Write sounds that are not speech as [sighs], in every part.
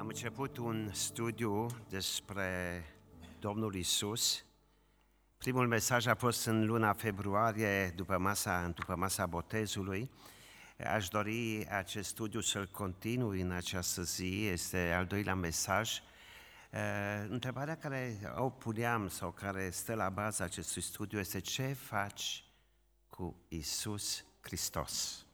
Am început un studiu despre Domnul Isus. Primul mesaj a fost în luna februarie, după masa, după masa botezului. Aș dori acest studiu să-l continui în această zi, este al doilea mesaj. Uh, întrebarea care o puneam sau care stă la baza acestui studiu este ce faci cu Isus Hristos?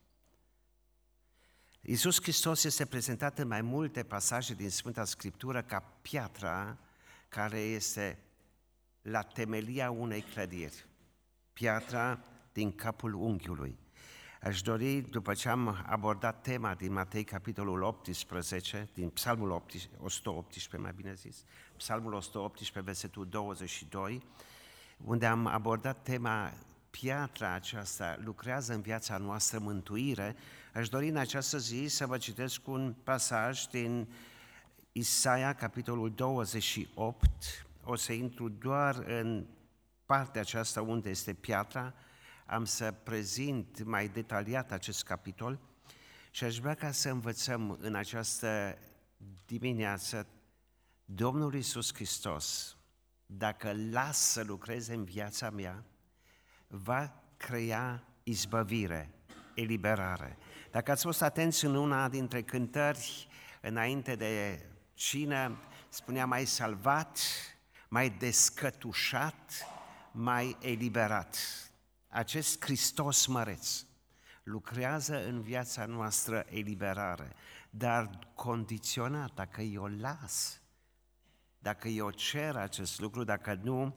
Iisus Hristos este prezentat în mai multe pasaje din Sfânta Scriptură ca piatra care este la temelia unei clădiri, piatra din capul unghiului. Aș dori, după ce am abordat tema din Matei, capitolul 18, din Psalmul 18, 118, mai bine zis, Psalmul 118, versetul 22, unde am abordat tema piatra aceasta lucrează în viața noastră mântuire, aș dori în această zi să vă citesc un pasaj din Isaia, capitolul 28. O să intru doar în partea aceasta unde este piatra, am să prezint mai detaliat acest capitol și aș vrea ca să învățăm în această dimineață Domnul Isus Hristos, dacă las să lucreze în viața mea, va crea izbăvire, eliberare. Dacă ați fost atenți în una dintre cântări înainte de cină, spunea mai salvat, mai descătușat, mai eliberat. Acest Hristos măreț lucrează în viața noastră eliberare, dar condiționat, dacă eu las, dacă eu cer acest lucru, dacă nu,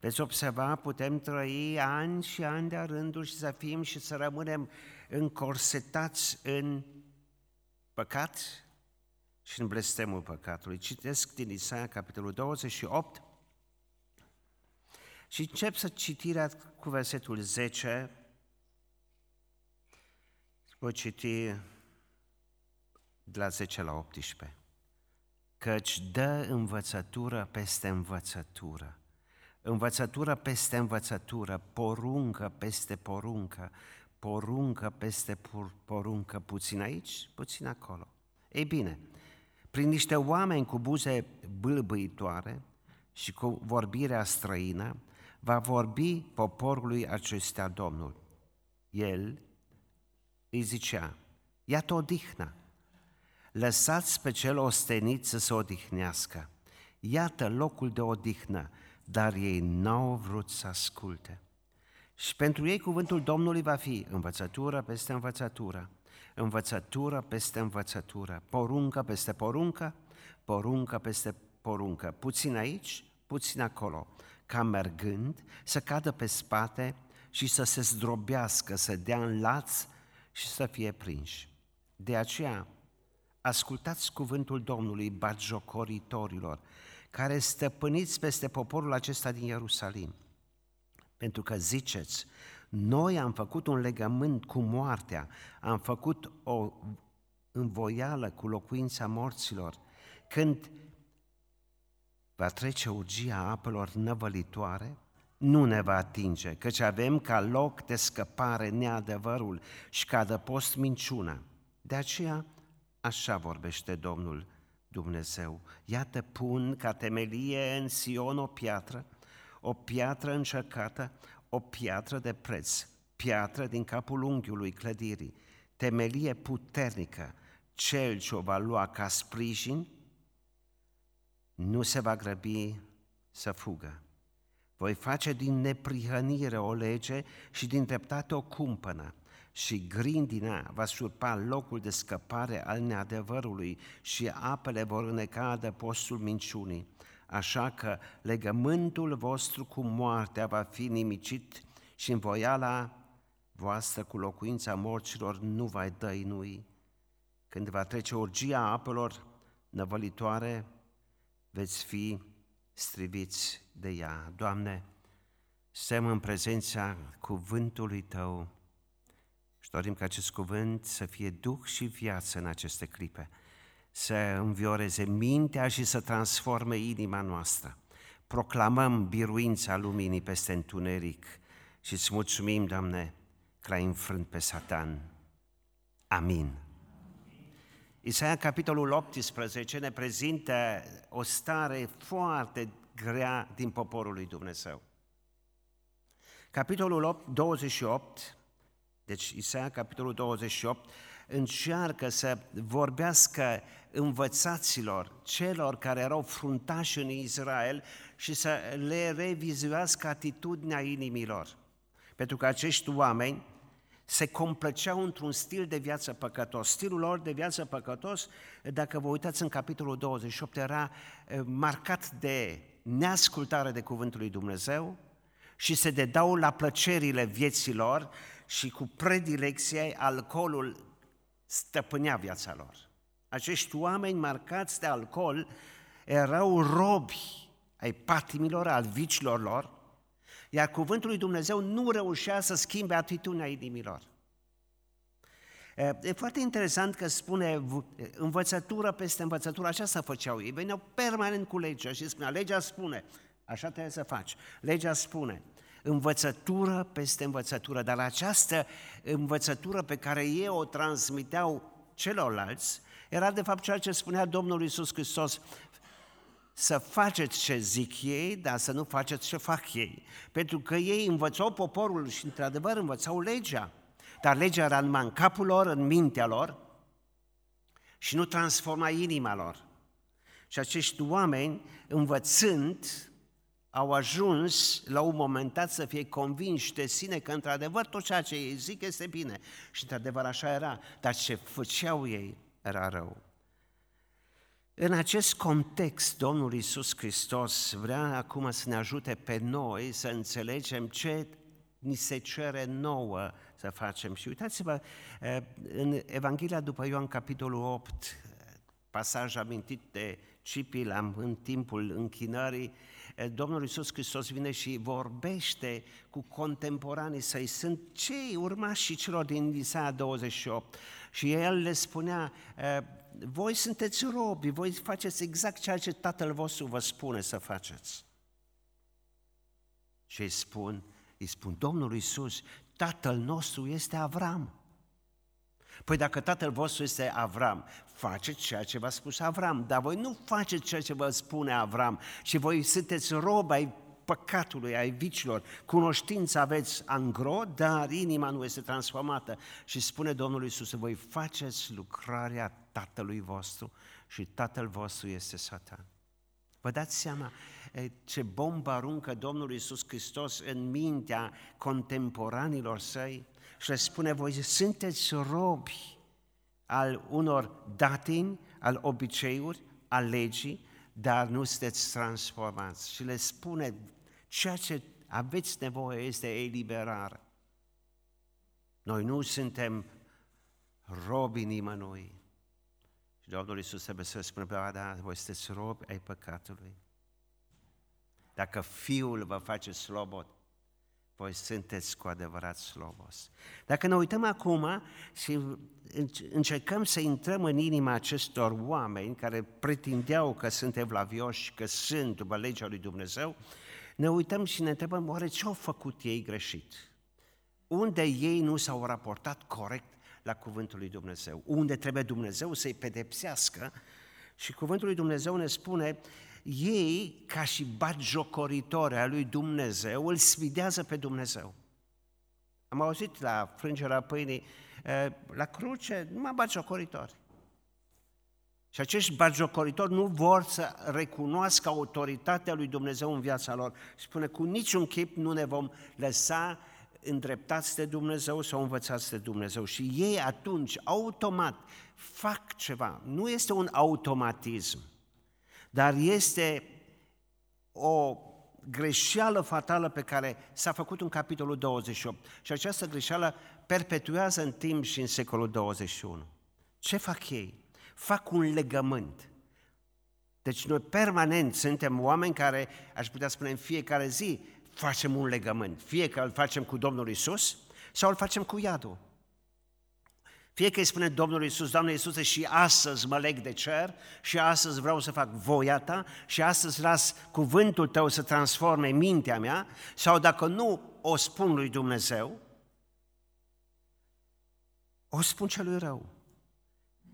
Veți observa, putem trăi ani și ani de-a rândul și să fim și să rămânem încorsetați în păcat și în blestemul păcatului. Citesc din Isaia, capitolul 28, și încep să citirea cu versetul 10. Voi citi de la 10 la 18. Căci dă învățătură peste învățătură învățătură peste învățătură, poruncă peste poruncă, poruncă peste poruncă, puțin aici, puțin acolo. Ei bine, prin niște oameni cu buze bâlbâitoare și cu vorbirea străină, va vorbi poporului acestea Domnul. El îi zicea, iată odihna, lăsați pe cel ostenit să se odihnească, iată locul de odihnă, dar ei n-au vrut să asculte. Și pentru ei cuvântul Domnului va fi învățătură peste învățătură, învățătură peste învățătură, poruncă peste poruncă, poruncă peste poruncă, puțin aici, puțin acolo, ca mergând să cadă pe spate și să se zdrobească, să dea în laț și să fie prinși. De aceea, ascultați cuvântul Domnului, batjocoritorilor, care stăpâniți peste poporul acesta din Ierusalim. Pentru că ziceți, noi am făcut un legământ cu moartea, am făcut o învoială cu locuința morților, când va trece urgia apelor năvălitoare, nu ne va atinge, căci avem ca loc de scăpare neadevărul și ca de post minciuna. De aceea, așa vorbește Domnul, Dumnezeu. Iată, pun ca temelie în Sion o piatră, o piatră încercată, o piatră de preț, piatră din capul unghiului clădirii, temelie puternică, cel ce o va lua ca sprijin, nu se va grăbi să fugă. Voi face din neprihănire o lege și din dreptate o cumpănă și grindina va surpa locul de scăpare al neadevărului și apele vor îneca de postul minciunii. Așa că legământul vostru cu moartea va fi nimicit și învoiala voastră cu locuința morților nu va dăinui. Când va trece urgia apelor năvălitoare, veți fi striviți de ea. Doamne, stăm în prezența cuvântului Tău, și dorim ca acest cuvânt să fie duh și viață în aceste clipe, să învioreze mintea și să transforme inima noastră. Proclamăm biruința luminii peste întuneric și îți mulțumim, Doamne, că l-ai înfrânt pe Satan. Amin. Isaia, capitolul 18, ne prezintă o stare foarte grea din poporul lui Dumnezeu. Capitolul 8, 28, deci Isaia, capitolul 28, încearcă să vorbească învățaților, celor care erau fruntași în Israel și să le revizuiască atitudinea inimilor. Pentru că acești oameni se complăceau într-un stil de viață păcătos. Stilul lor de viață păcătos, dacă vă uitați în capitolul 28, era marcat de neascultare de cuvântul lui Dumnezeu și se dedau la plăcerile vieților și cu predilecție alcoolul stăpânea viața lor. Acești oameni marcați de alcool erau robi ai patimilor, al vicilor lor, iar cuvântul lui Dumnezeu nu reușea să schimbe atitudinea inimilor. E foarte interesant că spune învățătură peste învățătură, așa să făceau ei. Veneau permanent cu legea și spunea, legea spune, așa trebuie să faci. Legea spune, învățătură peste învățătură, dar această învățătură pe care ei o transmiteau celorlalți, era de fapt ceea ce spunea Domnul Iisus Hristos, să faceți ce zic ei, dar să nu faceți ce fac ei. Pentru că ei învățau poporul și într-adevăr învățau legea, dar legea era numai în capul lor, în mintea lor și nu transforma inima lor. Și acești oameni, învățând, au ajuns la un moment dat să fie convinși de sine că într-adevăr tot ceea ce ei zic este bine. Și într-adevăr așa era, dar ce făceau ei era rău. În acest context, Domnul Iisus Hristos vrea acum să ne ajute pe noi să înțelegem ce ni se cere nouă să facem. Și uitați-vă, eh, în Evanghelia după Ioan, capitolul 8, pasaj amintit de Cipil în timpul închinării, eh, Domnul Iisus Hristos vine și vorbește cu contemporanii săi, sunt cei urmași celor din Isaia 28. Și el le spunea, eh, voi sunteți robi, voi faceți exact ceea ce Tatăl vostru vă spune să faceți. Și îi spun, îi spun, Domnul Iisus, Tatăl nostru este Avram. Păi dacă tatăl vostru este Avram, faceți ceea ce v-a spus Avram, dar voi nu faceți ceea ce vă spune Avram și voi sunteți robi ai păcatului, ai vicilor. Cunoștință aveți angro, dar inima nu este transformată. Și spune Domnul Iisus, voi faceți lucrarea tatălui vostru și tatăl vostru este Satan. Vă dați seama ce bombă aruncă Domnul Iisus Hristos în mintea contemporanilor săi și le spune, voi sunteți robi al unor datini, al obiceiuri, al legii, dar nu sunteți transformați. Și le spune, ceea ce aveți nevoie este eliberare. Noi nu suntem robi nimănui. Și Domnul Iisus trebuie să spună, da, voi sunteți robi ai păcatului. Dacă Fiul vă face slobod, voi sunteți cu adevărat slobos. Dacă ne uităm acum și încercăm să intrăm în inima acestor oameni care pretindeau că sunt evlavioși, că sunt după legea lui Dumnezeu, ne uităm și ne întrebăm, oare ce au făcut ei greșit? Unde ei nu s-au raportat corect la cuvântul lui Dumnezeu? Unde trebuie Dumnezeu să-i pedepsească? Și cuvântul lui Dumnezeu ne spune, ei, ca și batjocoritori a lui Dumnezeu, îl sfidează pe Dumnezeu. Am auzit la frângerea pâinii, la cruce, numai batjocoritori. Și acești batjocoritori nu vor să recunoască autoritatea lui Dumnezeu în viața lor. Spune, cu niciun chip nu ne vom lăsa îndreptați de Dumnezeu sau învățați de Dumnezeu. Și ei atunci, automat, fac ceva. Nu este un automatism, dar este o greșeală fatală pe care s-a făcut în capitolul 28. Și această greșeală perpetuează în timp și în secolul 21. Ce fac ei? fac un legământ. Deci noi permanent suntem oameni care, aș putea spune în fiecare zi, facem un legământ. Fie că îl facem cu Domnul Isus sau îl facem cu iadul. Fie că îi spune Domnul Iisus, Doamne Iisuse, și astăzi mă leg de cer și astăzi vreau să fac voia Ta și astăzi las cuvântul Tău să transforme mintea mea, sau dacă nu o spun lui Dumnezeu, o spun celui rău.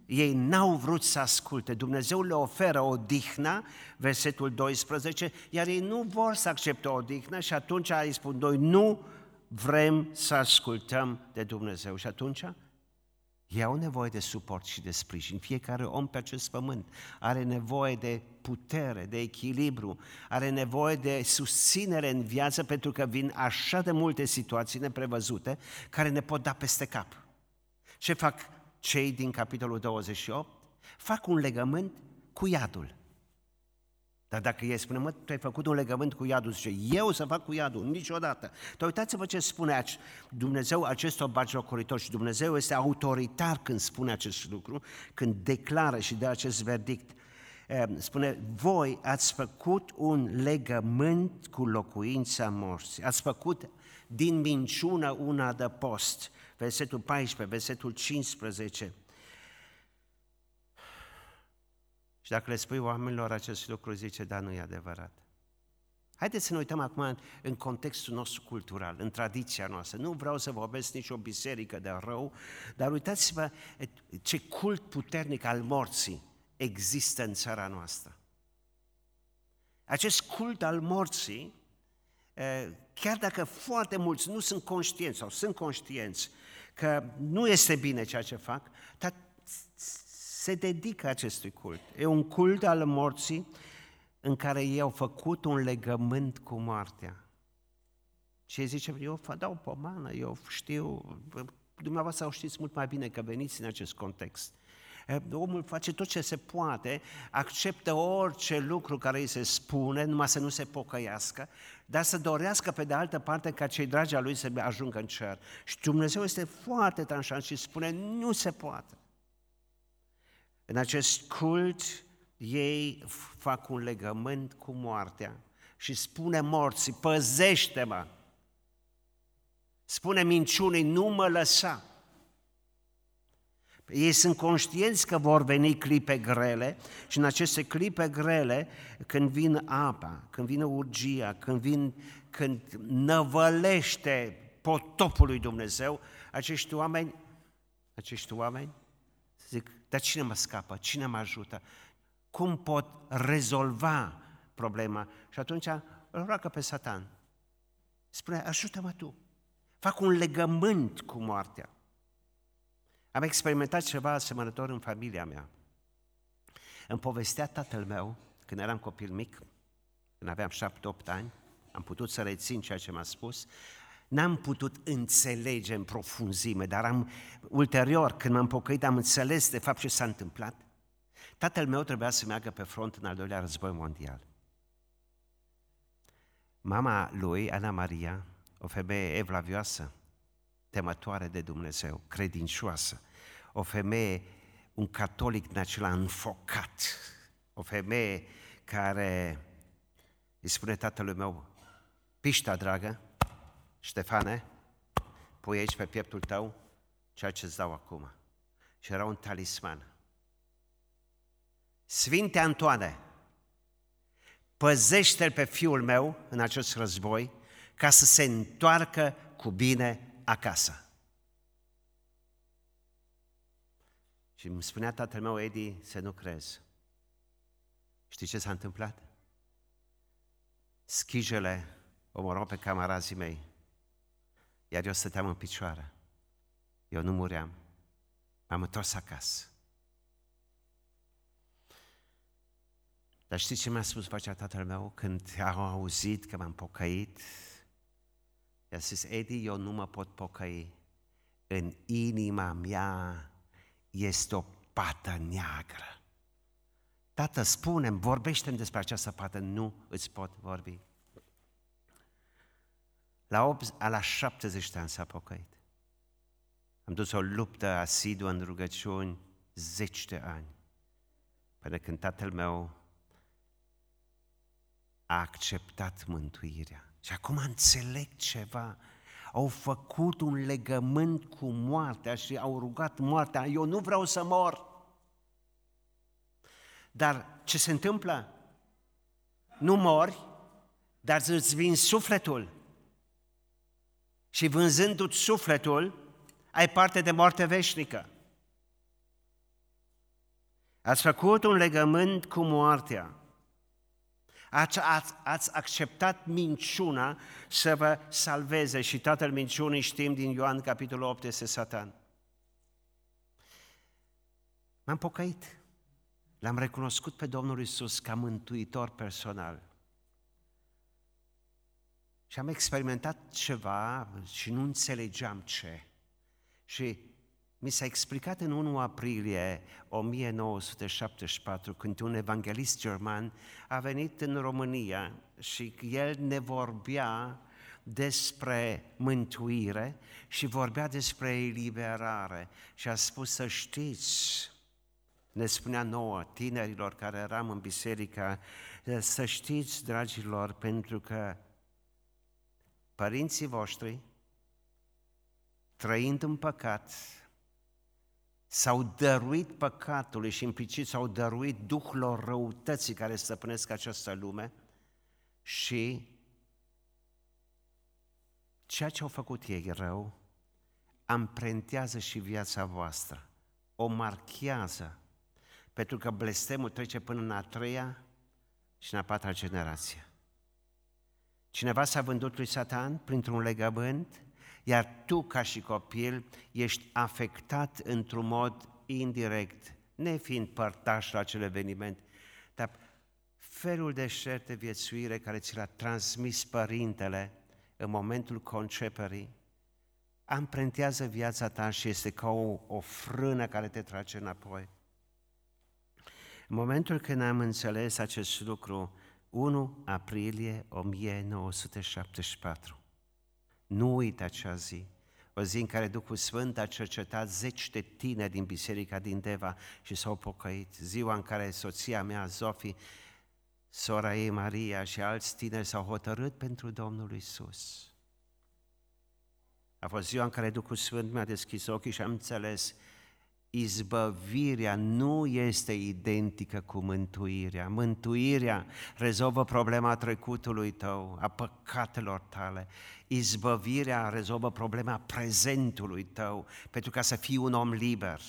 Ei n-au vrut să asculte. Dumnezeu le oferă o dihnă, versetul 12, iar ei nu vor să accepte o dihnă și atunci îi spun, noi nu vrem să ascultăm de Dumnezeu. Și atunci ei au nevoie de suport și de sprijin. Fiecare om pe acest pământ are nevoie de putere, de echilibru, are nevoie de susținere în viață pentru că vin așa de multe situații neprevăzute care ne pot da peste cap. Ce fac cei din capitolul 28? Fac un legământ cu iadul. Dar dacă ei spune, mă, tu ai făcut un legământ cu iadul, zice, eu să fac cu iadul, niciodată. Dar uitați-vă ce spune Dumnezeu acestor bagiocoritori și Dumnezeu este autoritar când spune acest lucru, când declară și dă acest verdict. Spune, voi ați făcut un legământ cu locuința morții, ați făcut din minciună una de post. Versetul 14, versetul 15. Și dacă le spui oamenilor acest lucru, zice, da, nu e adevărat. Haideți să ne uităm acum în contextul nostru cultural, în tradiția noastră. Nu vreau să vorbesc nici o biserică de rău, dar uitați-vă ce cult puternic al morții există în țara noastră. Acest cult al morții, chiar dacă foarte mulți nu sunt conștienți sau sunt conștienți că nu este bine ceea ce fac, dar se dedică acestui cult. E un cult al morții în care ei au făcut un legământ cu moartea. Și ei zice, eu vă dau pomană, eu știu, dumneavoastră o știți mult mai bine că veniți în acest context. Omul face tot ce se poate, acceptă orice lucru care îi se spune, numai să nu se pocăiască, dar să dorească pe de altă parte ca cei dragi a lui să ajungă în cer. Și Dumnezeu este foarte tranșant și spune, nu se poate. În acest cult ei fac un legământ cu moartea și spune morții, păzește-mă! Spune minciunii, nu mă lăsa! Ei sunt conștienți că vor veni clipe grele și în aceste clipe grele, când vin apa, când vine urgia, când, vin, când năvălește potopul lui Dumnezeu, acești oameni, acești oameni zic, dar cine mă scapă? Cine mă ajută? Cum pot rezolva problema? Și atunci îl roagă pe Satan. Spune, ajută-mă tu. Fac un legământ cu moartea. Am experimentat ceva asemănător în familia mea. Îmi povestea tatăl meu, când eram copil mic, când aveam șapte-opt ani, am putut să rețin ceea ce m-a spus, N-am putut înțelege în profunzime, dar am, ulterior, când m-am pocăit, am înțeles de fapt ce s-a întâmplat. Tatăl meu trebuia să meargă pe front în al doilea război mondial. Mama lui, Ana Maria, o femeie evlavioasă, temătoare de Dumnezeu, credincioasă, o femeie, un catolic din acela înfocat, o femeie care îi spune tatălui meu, pișta, dragă, Ștefane, pui aici pe pieptul tău ceea ce îți dau acum. Și era un talisman. Sfinte Antoane, păzește-l pe fiul meu în acest război ca să se întoarcă cu bine acasă. Și îmi spunea tatăl meu, Edi, să nu crezi. Știi ce s-a întâmplat? Schijele omorau pe camarazii mei iar eu stăteam în picioare. Eu nu muream. M-am întors acasă. Dar știți ce mi-a spus vocea tatăl meu când au auzit că m-am pocăit? I-a zis, Edi, eu nu mă pot pocăi. În inima mea este o pată neagră. Tată, spune-mi, vorbește-mi despre această pată. Nu îți pot vorbi. La, 8, la 70 de ani s-a pocăit. Am dus o luptă asiduă în rugăciuni zeci de ani, până când tatăl meu a acceptat mântuirea. Și acum înțeleg ceva. Au făcut un legământ cu moartea și au rugat moartea. Eu nu vreau să mor. Dar ce se întâmplă? Nu mori, dar îți vin sufletul și vânzându-ți sufletul, ai parte de moarte veșnică. Ați făcut un legământ cu moartea. Ați, ați, ați acceptat minciuna să vă salveze și tatăl minciunii știm din Ioan capitolul 8 este Satan. M-am pocăit. L-am recunoscut pe Domnul Isus ca mântuitor personal. Și am experimentat ceva și nu înțelegeam ce. Și mi s-a explicat în 1 aprilie 1974, când un evanghelist german a venit în România și el ne vorbea despre mântuire și vorbea despre eliberare. Și a spus să știți, ne spunea nouă, tinerilor care eram în biserică, să știți, dragilor, pentru că părinții voștri, trăind în păcat, s-au dăruit păcatului și implicit s-au dăruit duhurilor răutății care stăpânesc această lume și ceea ce au făcut ei rău amprentează și viața voastră, o marchează, pentru că blestemul trece până în a treia și în a patra generație. Cineva s-a vândut lui Satan printr-un legământ iar tu, ca și copil, ești afectat într-un mod indirect, nefiind părtaș la acel eveniment, dar felul de șert de viețuire care ți l-a transmis părintele în momentul conceperii, amprentează viața ta și este ca o, o frână care te trage înapoi. În momentul când am înțeles acest lucru, 1 aprilie 1974, nu uita acea zi, o zi în care Duhul Sfânt a cercetat zeci de tineri din biserica din Deva și s-au pocăit. Ziua în care soția mea, Zofie, sora ei Maria și alți tineri s-au hotărât pentru Domnul Isus. A fost ziua în care Duhul Sfânt mi-a deschis ochii și am înțeles izbăvirea nu este identică cu mântuirea. Mântuirea rezolvă problema trecutului tău, a păcatelor tale. Izbăvirea rezolvă problema prezentului tău, pentru ca să fii un om liber.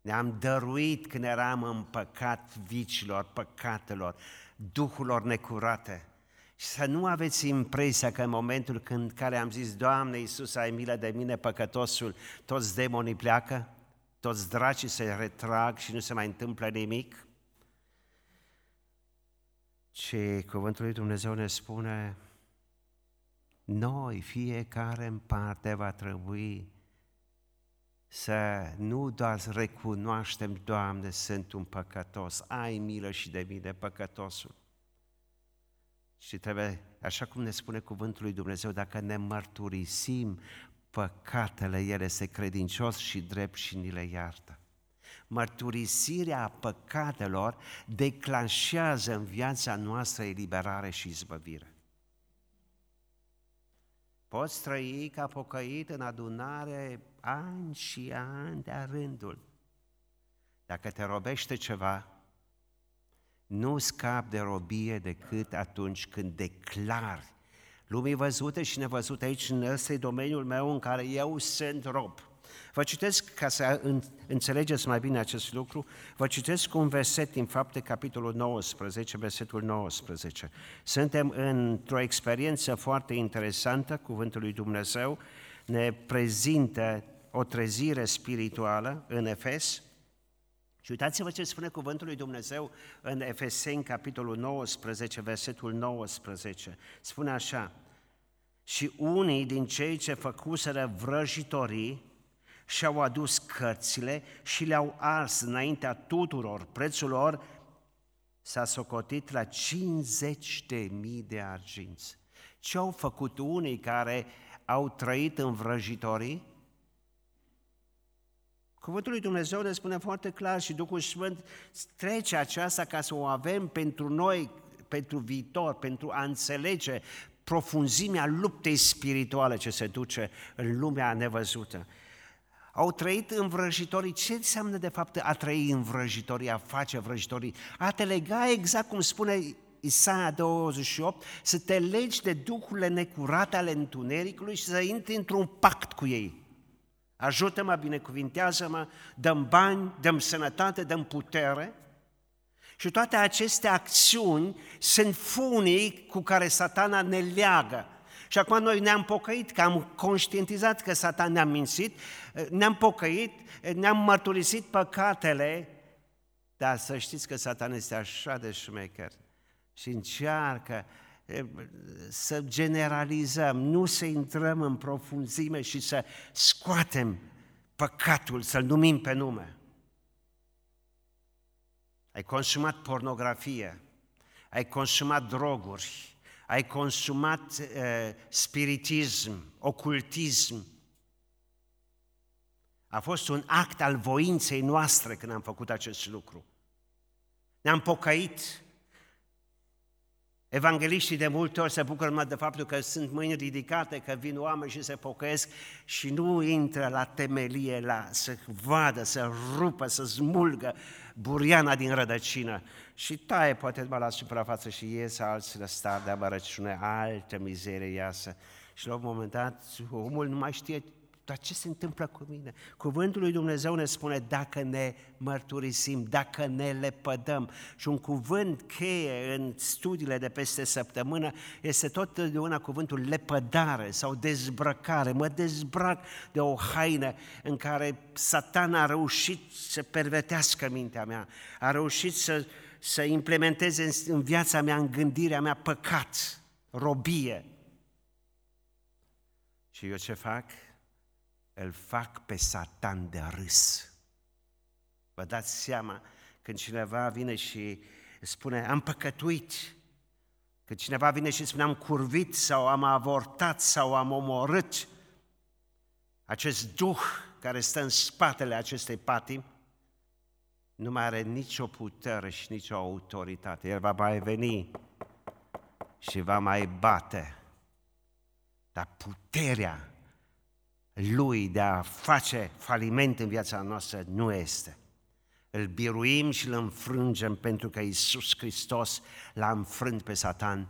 Ne-am dăruit când eram în păcat vicilor, păcatelor, duhurilor necurate. Și să nu aveți impresia că în momentul când care am zis, Doamne Iisus, ai milă de mine, păcătosul, toți demonii pleacă, toți dracii se retrag și nu se mai întâmplă nimic, ce cuvântul lui Dumnezeu ne spune, noi, fiecare în parte, va trebui să nu doar recunoaștem, Doamne, sunt un păcătos, ai milă și de mine, păcătosul, și trebuie, așa cum ne spune cuvântul lui Dumnezeu, dacă ne mărturisim păcatele, El este credincios și drept și ni le iartă. Mărturisirea păcatelor declanșează în viața noastră eliberare și izbăvire. Poți trăi ca pocăit în adunare ani și ani de rândul. Dacă te robește ceva, nu scap de robie decât atunci când declar lumii văzute și nevăzute aici, în ăsta e domeniul meu în care eu sunt rob. Vă citesc, ca să înțelegeți mai bine acest lucru, vă citesc un verset din fapte, capitolul 19, versetul 19. Suntem într-o experiență foarte interesantă, cuvântul lui Dumnezeu ne prezintă o trezire spirituală în Efes, și uitați-vă ce spune cuvântul lui Dumnezeu în Efeseni, capitolul 19, versetul 19. Spune așa, și unii din cei ce făcuseră vrăjitorii și-au adus cărțile și le-au ars înaintea tuturor. Prețul lor s-a socotit la 50 de mii de arginți. Ce au făcut unii care au trăit în vrăjitorii? Cuvântul lui Dumnezeu ne spune foarte clar și Duhul Sfânt trece aceasta ca să o avem pentru noi, pentru viitor, pentru a înțelege profunzimea luptei spirituale ce se duce în lumea nevăzută. Au trăit în vrăjitorii. Ce înseamnă de fapt a trăi în vrăjitorii, a face vrăjitorii? A te lega exact cum spune Isaia 28, să te legi de duhurile necurate ale întunericului și să intri într-un pact cu ei. Ajută-mă, binecuvintează-mă, dăm bani, dăm sănătate, dăm putere. Și toate aceste acțiuni sunt funii cu care satana ne leagă. Și acum noi ne-am pocăit, că am conștientizat că satan ne-a mințit, ne-am pocăit, ne-am mărturisit păcatele, dar să știți că satan este așa de șmecher și încearcă să generalizăm, nu să intrăm în profunzime și să scoatem păcatul, să-l numim pe nume. Ai consumat pornografie, ai consumat droguri, ai consumat uh, spiritism, ocultism. A fost un act al voinței noastre când am făcut acest lucru. Ne-am pocăit, Evangeliștii de multe ori se bucură numai de faptul că sunt mâini ridicate, că vin oameni și se pocăiesc și nu intră la temelie, la să vadă, să rupă, să smulgă buriana din rădăcină și taie poate numai la suprafață și ies alții la stare de amărăciune, altă mizerie iasă. Și la un moment dat omul nu mai știe dar ce se întâmplă cu mine? Cuvântul lui Dumnezeu ne spune dacă ne mărturisim, dacă ne lepădăm. Și un cuvânt cheie în studiile de peste săptămână este tot de una cuvântul lepădare sau dezbrăcare. Mă dezbrac de o haină în care satana a reușit să pervertească mintea mea, a reușit să, să implementeze în, în viața mea, în gândirea mea păcat, robie. Și eu ce fac? Îl fac pe Satan de râs. Vă dați seama când cineva vine și spune, am păcătuit, când cineva vine și spune, am curvit sau am avortat sau am omorât, acest duh care stă în spatele acestei patimi, nu mai are nicio putere și nicio autoritate. El va mai veni și va mai bate. Dar puterea lui de a face faliment în viața noastră nu este. Îl biruim și îl înfrângem pentru că Iisus Hristos l-a înfrânt pe Satan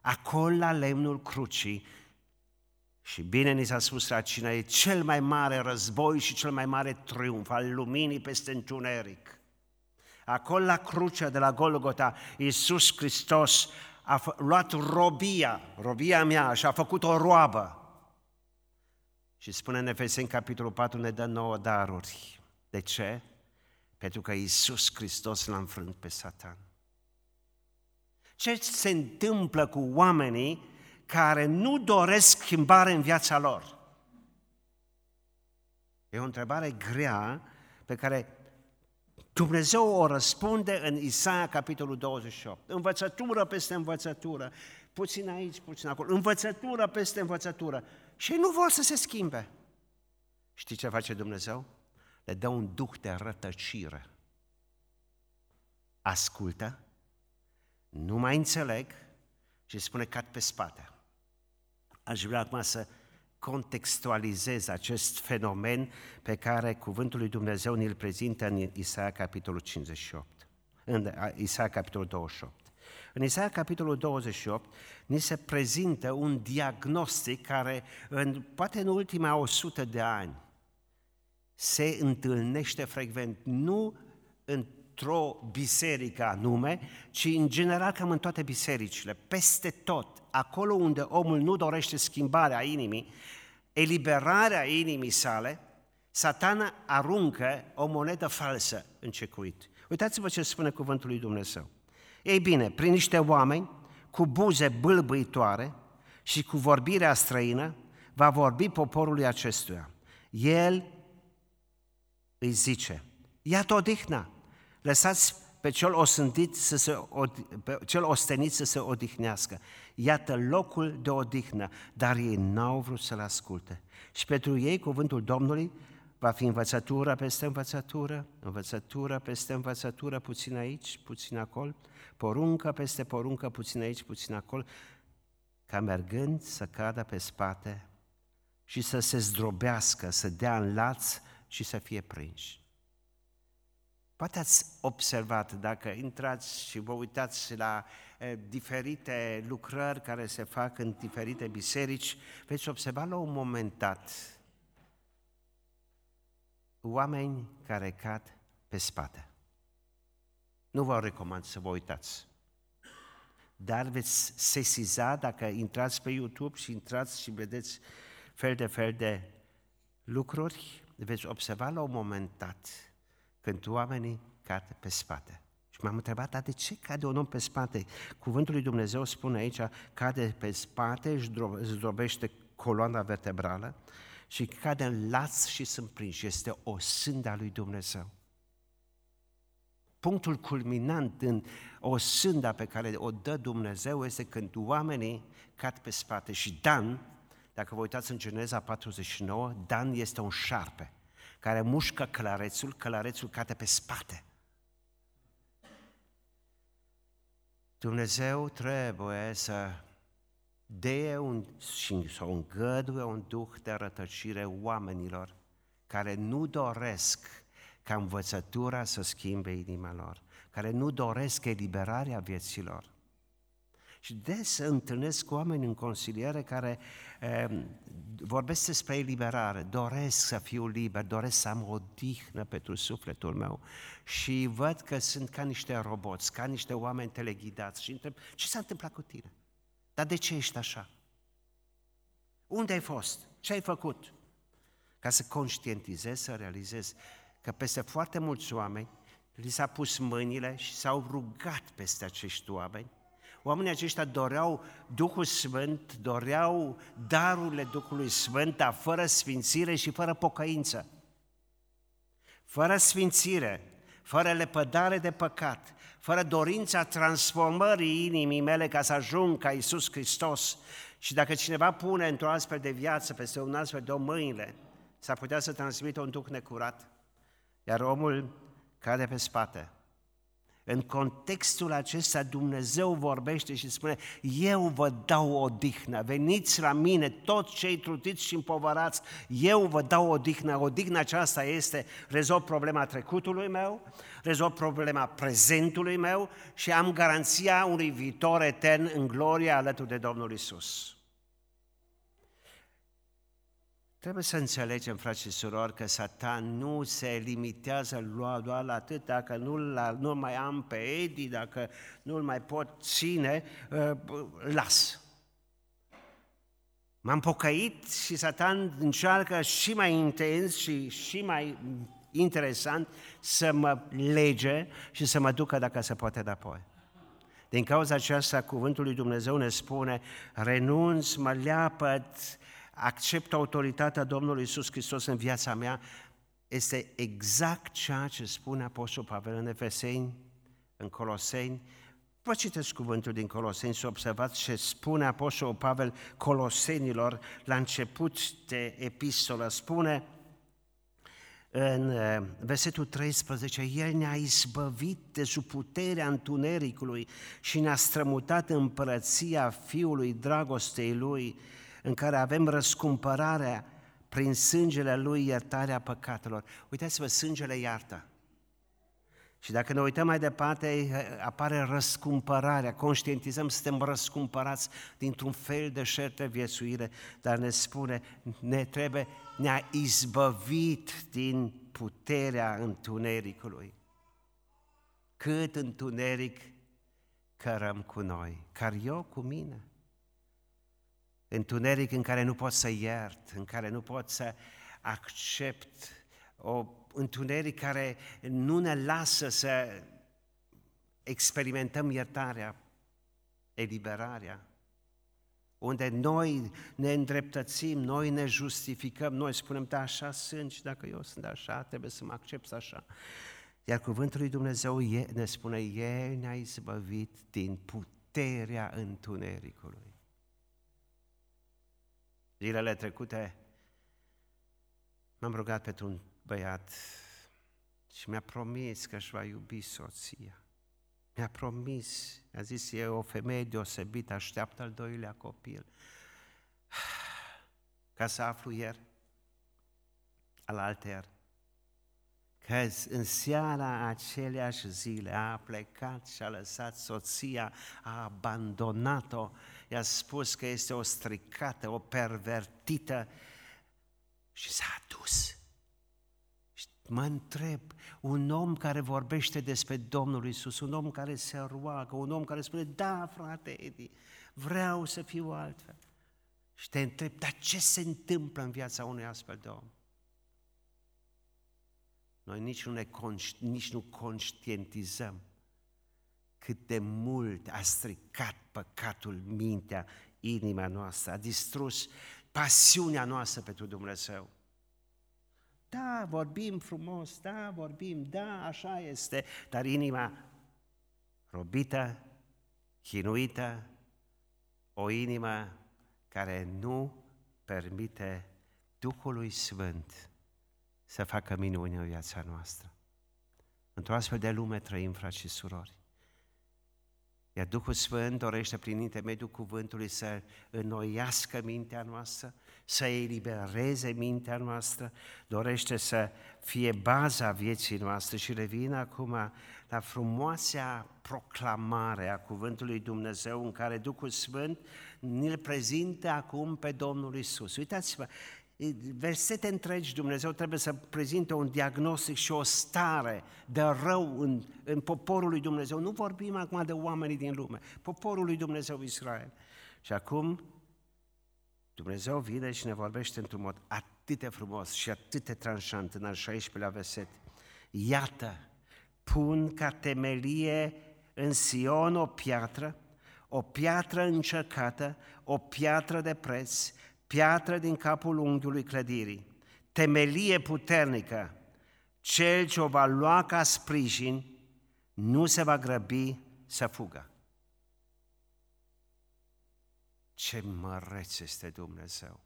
acolo la lemnul crucii și bine ni s-a spus la cine e cel mai mare război și cel mai mare triumf al luminii peste întuneric. Acolo la crucea de la Golgota, Iisus Hristos a luat robia, robia mea și a făcut o roabă și spune în Efeseni, capitolul 4, ne dă nouă daruri. De ce? Pentru că Iisus Hristos l-a înfrânt pe Satan. Ce se întâmplă cu oamenii care nu doresc schimbare în viața lor? E o întrebare grea pe care Dumnezeu o răspunde în Isaia, capitolul 28. Învățătură peste învățătură, puțin aici, puțin acolo, învățătură peste învățătură. Și nu vor să se schimbe. Știi ce face Dumnezeu? Le dă un duh de rătăcire. Ascultă, nu mai înțeleg și spune cat pe spate. Aș vrea acum să contextualizez acest fenomen pe care Cuvântul lui Dumnezeu ne-l prezintă în Isaia capitolul 58, în Isaia capitolul 28. În Isaia, capitolul 28, ni se prezintă un diagnostic care, în, poate în ultima 100 de ani, se întâlnește frecvent, nu într-o biserică anume, ci în general cam în toate bisericile, peste tot, acolo unde omul nu dorește schimbarea inimii, eliberarea inimii sale, satana aruncă o monedă falsă în cecuit. Uitați-vă ce spune cuvântul lui Dumnezeu. Ei bine, prin niște oameni cu buze bâlbâitoare și cu vorbirea străină, va vorbi poporului acestuia. El îi zice, iată odihna, lăsați pe cel osândit să se, pe cel ostenit să se odihnească. Iată locul de odihnă, dar ei n-au vrut să-l asculte. Și pentru ei cuvântul Domnului va fi învățătură peste învățătură, învățătură peste învățătură, puțin aici, puțin acolo, poruncă peste poruncă, puțin aici, puțin acolo, ca mergând să cadă pe spate și să se zdrobească, să dea în laț și să fie prinși. Poate ați observat, dacă intrați și vă uitați la e, diferite lucrări care se fac în diferite biserici, veți observa la un moment dat oameni care cad pe spate. Nu vă recomand să vă uitați. Dar veți sesiza dacă intrați pe YouTube și intrați și vedeți fel de fel de lucruri, veți observa la un moment dat când oamenii cad pe spate. Și m-am întrebat, dar de ce cade un om pe spate? Cuvântul lui Dumnezeu spune aici, cade pe spate, își zdrobește coloana vertebrală și cade în laț și sunt prinși. Este o sânda lui Dumnezeu. Punctul culminant în o sânda pe care o dă Dumnezeu este când oamenii cad pe spate. Și Dan, dacă vă uitați în Geneza 49, Dan este un șarpe care mușcă călărețul, călărețul cade pe spate. Dumnezeu trebuie să dea un, și să îngăduie un duh de rătăcire oamenilor care nu doresc ca învățătura să schimbe inima lor, care nu doresc eliberarea vieților. Și des întâlnesc cu oameni în consiliere care eh, vorbesc despre eliberare, doresc să fiu liber, doresc să am o dihnă pentru sufletul meu și văd că sunt ca niște roboți, ca niște oameni teleghidați și întreb, ce s-a întâmplat cu tine? Dar de ce ești așa? Unde ai fost? Ce ai făcut? Ca să conștientizez, să realizez că peste foarte mulți oameni li s-a pus mâinile și s-au rugat peste acești oameni. Oamenii aceștia doreau Duhul Sfânt, doreau darurile Duhului Sfânt, dar fără sfințire și fără pocăință. Fără sfințire, fără lepădare de păcat, fără dorința transformării inimii mele ca să ajung ca Iisus Hristos. Și dacă cineva pune într-o astfel de viață peste un astfel de mâinile, s-ar putea să transmită un duh necurat, iar omul cade pe spate. În contextul acesta Dumnezeu vorbește și spune, eu vă dau o dihnă, veniți la mine toți cei trutiți și împovărați, eu vă dau o dihnă. O dihnă aceasta este, rezolv problema trecutului meu, rezolv problema prezentului meu și am garanția unui viitor etern în gloria alături de Domnul Isus. Trebuie să înțelegem, frați și surori, că Satan nu se limitează doar la atât, dacă nu-l, nu mai am pe Edi, dacă nu-l mai pot ține, uh, las. M-am pocăit și Satan încearcă și mai intens și, și mai interesant să mă lege și să mă ducă dacă se poate înapoi. Din cauza aceasta, cuvântul lui Dumnezeu ne spune, renunț, mă leapăt, accept autoritatea Domnului Isus Hristos în viața mea, este exact ceea ce spune Apostol Pavel în Efeseni, în Coloseni. Vă citesc cuvântul din Coloseni și observați ce spune Apostol Pavel Colosenilor la început de epistolă. Spune în eh, versetul 13, El ne-a izbăvit de sub puterea întunericului și ne-a strămutat în împărăția Fiului dragostei Lui, în care avem răscumpărarea prin sângele Lui iertarea păcatelor. Uitați-vă, sângele iartă. Și dacă ne uităm mai departe, apare răscumpărarea, conștientizăm, suntem răscumpărați dintr-un fel de șerte viețuire, dar ne spune, ne trebuie, ne-a izbăvit din puterea întunericului. Cât întuneric cărăm cu noi, car eu cu mine întuneric în care nu pot să iert, în care nu pot să accept, o întuneric care nu ne lasă să experimentăm iertarea, eliberarea, unde noi ne îndreptățim, noi ne justificăm, noi spunem, da, așa sunt și dacă eu sunt așa, trebuie să mă accept așa. Iar cuvântul lui Dumnezeu ne spune, El ne-a izbăvit din puterea întunericului. Zilele trecute m-am rugat pentru un băiat și mi-a promis că își va iubi soția. Mi-a promis, a zis, e o femeie deosebită, așteaptă al doilea copil. [sighs] Ca să aflu ieri, al alter, că în seara aceleași zile a plecat și a lăsat soția, a abandonat-o, i-a spus că este o stricată, o pervertită și s-a dus. Și mă întreb, un om care vorbește despre Domnul Isus, un om care se roagă, un om care spune, da, frate Edi, vreau să fiu altfel. Și te întreb, dar ce se întâmplă în viața unui astfel de om? Noi nici nu, ne conș- nici nu conștientizăm cât de mult a stricat păcatul mintea, inima noastră, a distrus pasiunea noastră pentru Dumnezeu. Da, vorbim frumos, da, vorbim, da, așa este, dar inima robită, chinuită, o inimă care nu permite Duhului Sfânt să facă minuni în viața noastră. Într-o astfel de lume trăim, frați și surori. Iar Duhul Sfânt dorește prin intermediul cuvântului să înnoiască mintea noastră, să elibereze mintea noastră, dorește să fie baza vieții noastre și revin acum la frumoasea proclamare a cuvântului Dumnezeu în care Duhul Sfânt ne-l prezintă acum pe Domnul Isus. Uitați-vă, versete întregi Dumnezeu trebuie să prezinte un diagnostic și o stare de rău în, în poporul lui Dumnezeu. Nu vorbim acum de oamenii din lume, poporul lui Dumnezeu Israel. Și acum Dumnezeu vine și ne vorbește într-un mod atât de frumos și atât de tranșant în al 16-lea verset. Iată, pun ca temelie în Sion o piatră, o piatră încercată, o piatră de preț, piatră din capul unghiului clădirii, temelie puternică, cel ce o va lua ca sprijin nu se va grăbi să fugă. Ce măreț este Dumnezeu!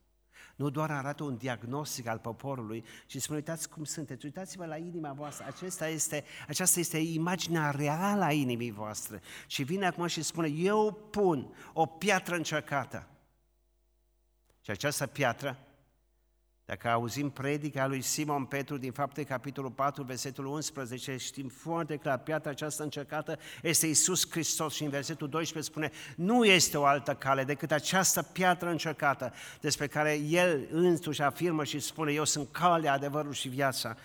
Nu doar arată un diagnostic al poporului, ci spune, uitați cum sunteți, uitați-vă la inima voastră. Acesta este, aceasta este imaginea reală a inimii voastre. Și vine acum și spune, eu pun o piatră încercată. Și această piatră, dacă auzim predica lui Simon Petru din fapte capitolul 4, versetul 11, știm foarte clar, piatra aceasta încercată este Isus Hristos și în versetul 12 spune, nu este o altă cale decât această piatră încercată despre care El însuși afirmă și spune, eu sunt calea, adevărul și viața.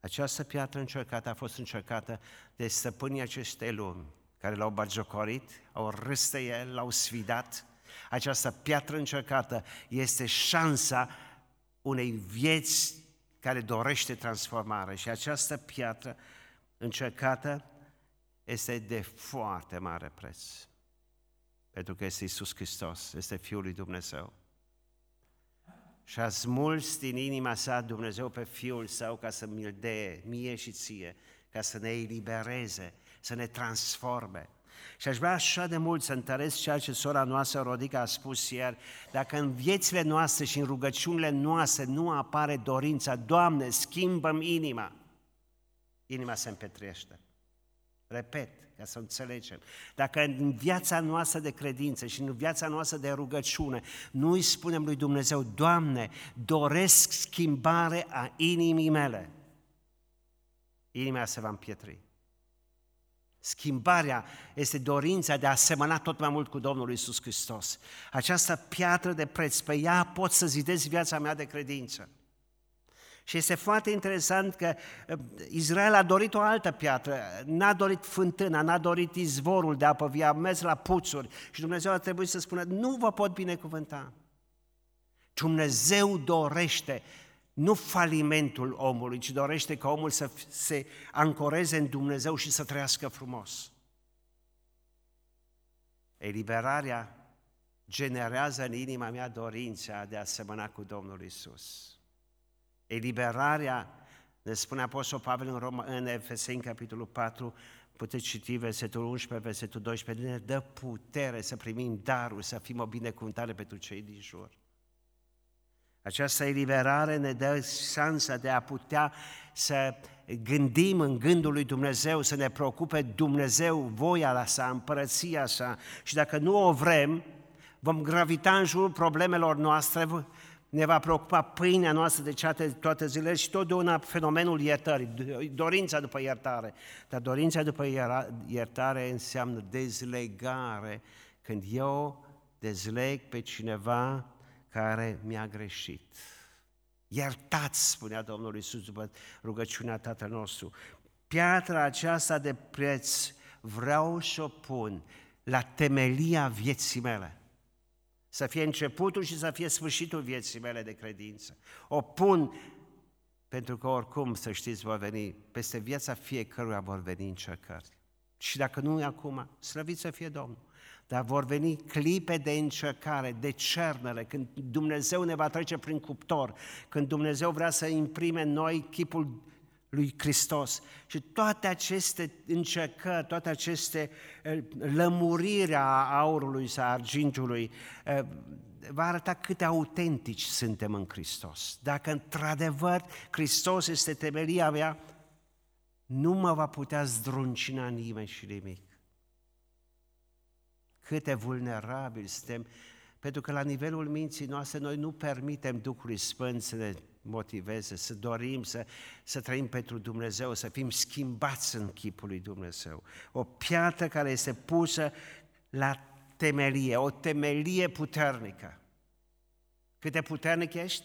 Această piatră încercată a fost încercată de stăpânii acestei lumi, care l-au bagiocorit, au râs de el, l-au sfidat, această piatră încercată este șansa unei vieți care dorește transformare și această piatră încercată este de foarte mare preț. Pentru că este Isus Hristos, este Fiul lui Dumnezeu. Și a smuls din inima sa Dumnezeu pe Fiul Său ca să mi-l dea mie și ție, ca să ne elibereze, să ne transforme. Și aș vrea așa de mult să întăresc ceea ce sora noastră Rodica a spus ieri, dacă în viețile noastre și în rugăciunile noastre nu apare dorința, Doamne, schimbăm inima, inima se împetrește. Repet, ca să înțelegem. Dacă în viața noastră de credință și în viața noastră de rugăciune nu îi spunem lui Dumnezeu, Doamne, doresc schimbare a inimii mele, inima se va împietri. Schimbarea este dorința de a semăna tot mai mult cu Domnul Isus Hristos. Această piatră de preț, pe ea pot să zidesc viața mea de credință. Și este foarte interesant că uh, Israel a dorit o altă piatră, n-a dorit fântâna, n-a dorit izvorul de apă vie, a mers la puțuri și Dumnezeu a trebuit să spună, nu vă pot binecuvânta. Dumnezeu dorește nu falimentul omului, ci dorește ca omul să se ancoreze în Dumnezeu și să trăiască frumos. Eliberarea generează în inima mea dorința de a semăna cu Domnul Isus. Eliberarea, ne spune Apostol Pavel în, Roma, în Efeseni, capitolul 4, puteți citi versetul 11, versetul 12, ne dă putere să primim darul, să fim o binecuvântare pentru cei din jur. Această eliberare ne dă șansa de a putea să gândim în gândul lui Dumnezeu, să ne preocupe Dumnezeu, voia la sa, împărăția sa și dacă nu o vrem, vom gravita în jurul problemelor noastre, ne va preocupa pâinea noastră de toate, toate zilele și totdeauna fenomenul iertării, dorința după iertare. Dar dorința după iertare înseamnă dezlegare. Când eu dezleg pe cineva care mi-a greșit. Iertați, spunea Domnul Iisus după rugăciunea Tatăl nostru. Piatra aceasta de preț vreau să o pun la temelia vieții mele. Să fie începutul și să fie sfârșitul vieții mele de credință. O pun pentru că oricum, să știți, vor veni, peste viața fiecăruia vor veni încercări. Și dacă nu e acum, slăvit să fie Domnul. Dar vor veni clipe de încercare, de cernere, când Dumnezeu ne va trece prin cuptor, când Dumnezeu vrea să imprime în noi chipul lui Hristos. Și toate aceste încercări, toate aceste eh, lămuriri a aurului sau argintului, eh, va arăta cât de autentici suntem în Hristos. Dacă într-adevăr Hristos este temelia mea, nu mă va putea zdruncina nimeni și nimic. Câte vulnerabili suntem, pentru că la nivelul minții noastre noi nu permitem Duhului Sfânt să ne motiveze, să dorim să, să trăim pentru Dumnezeu, să fim schimbați în chipul lui Dumnezeu. O piatră care este pusă la temelie, o temelie puternică. Cât de puternic ești?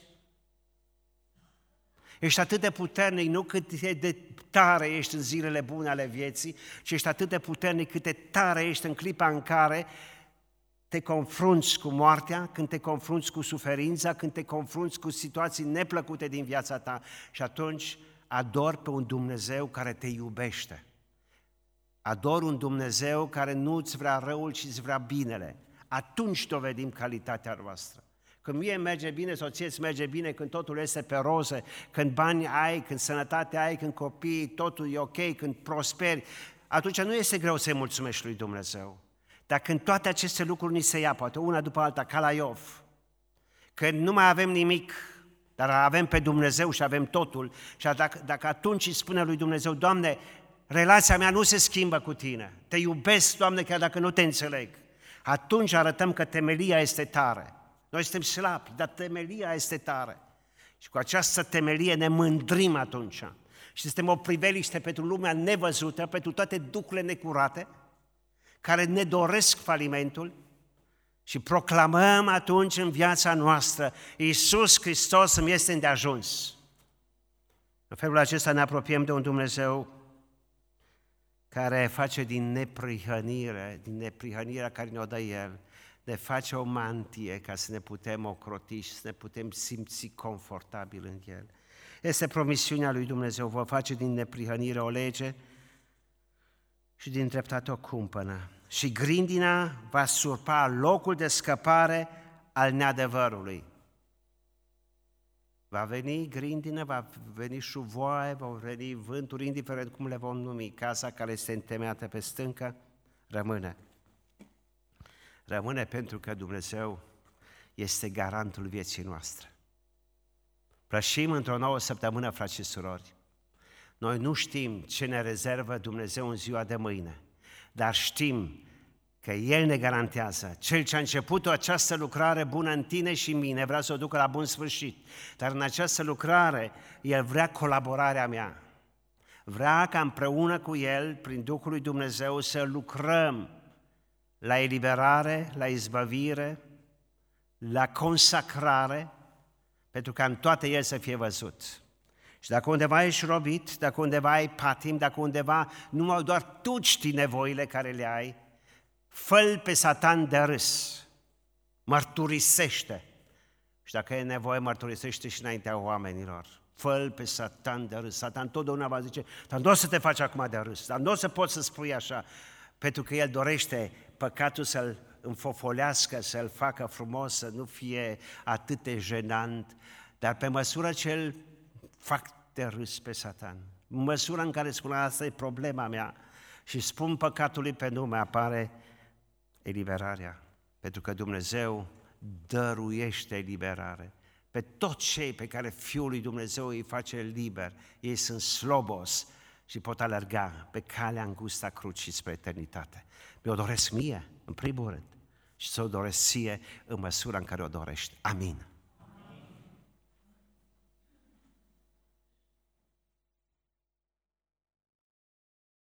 Ești atât de puternic, nu cât de tare ești în zilele bune ale vieții, ci ești atât de puternic cât de tare ești în clipa în care te confrunți cu moartea, când te confrunți cu suferința, când te confrunți cu situații neplăcute din viața ta și atunci ador pe un Dumnezeu care te iubește. Ador un Dumnezeu care nu îți vrea răul, ci îți vrea binele. Atunci dovedim calitatea noastră. Când mie merge bine, soție îți merge bine, când totul este pe roze, când bani ai, când sănătate ai, când copii, totul e ok, când prosperi, atunci nu este greu să-i mulțumești lui Dumnezeu. Dar când toate aceste lucruri ni se ia, poate una după alta, ca la Iov, când nu mai avem nimic, dar avem pe Dumnezeu și avem totul, și dacă, dacă atunci îi spune lui Dumnezeu, Doamne, relația mea nu se schimbă cu tine, te iubesc, Doamne, chiar dacă nu te înțeleg, atunci arătăm că temelia este tare. Noi suntem slabi, dar temelia este tare. Și cu această temelie ne mândrim atunci. Și suntem o priveliște pentru lumea nevăzută, pentru toate ducurile necurate, care ne doresc falimentul și proclamăm atunci în viața noastră, Iisus Hristos îmi este îndeajuns. În felul acesta ne apropiem de un Dumnezeu care face din neprihănire, din neprihănirea care ne-o dă El, ne face o mantie ca să ne putem ocroti și să ne putem simți confortabil în El. Este promisiunea lui Dumnezeu, vă face din neprihănire o lege și din dreptate o cumpănă. Și grindina va surpa locul de scăpare al neadevărului. Va veni grindină, va veni șuvoaie, va veni vânturi, indiferent cum le vom numi. Casa care este întemeiată pe stâncă rămâne. Rămâne pentru că Dumnezeu este garantul vieții noastre. Prășim într-o nouă săptămână, frați și surori. Noi nu știm ce ne rezervă Dumnezeu în ziua de mâine, dar știm că El ne garantează. Cel ce a început această lucrare bună în tine și în mine vrea să o ducă la bun sfârșit. Dar în această lucrare El vrea colaborarea mea. Vrea ca împreună cu El, prin Duhul lui Dumnezeu, să lucrăm la eliberare, la izbăvire, la consacrare, pentru ca în toate El să fie văzut. Și dacă undeva ești robit, dacă undeva ai patim, dacă undeva numai doar tu știi nevoile care le ai, fă pe Satan de râs, mărturisește. Și dacă e nevoie, mărturisește și înaintea oamenilor. fă pe Satan de râs. Satan totdeauna va zice, dar nu o să te faci acum de râs, dar nu o să poți să spui așa, pentru că el dorește păcatul să-l înfofolească, să-l facă frumos, să nu fie atât de jenant, dar pe măsură ce îl fac de râs pe Satan, în măsura în care spune asta e problema mea și spun păcatului pe nume, apare eliberarea. Pentru că Dumnezeu dăruiește eliberare. Pe toți cei pe care Fiul lui Dumnezeu îi face liber, ei sunt slobos și pot alerga pe calea îngusta crucii spre eternitate. Mi-o doresc mie, în primul rând, și să o doresc ție în măsura în care o dorești. Amin.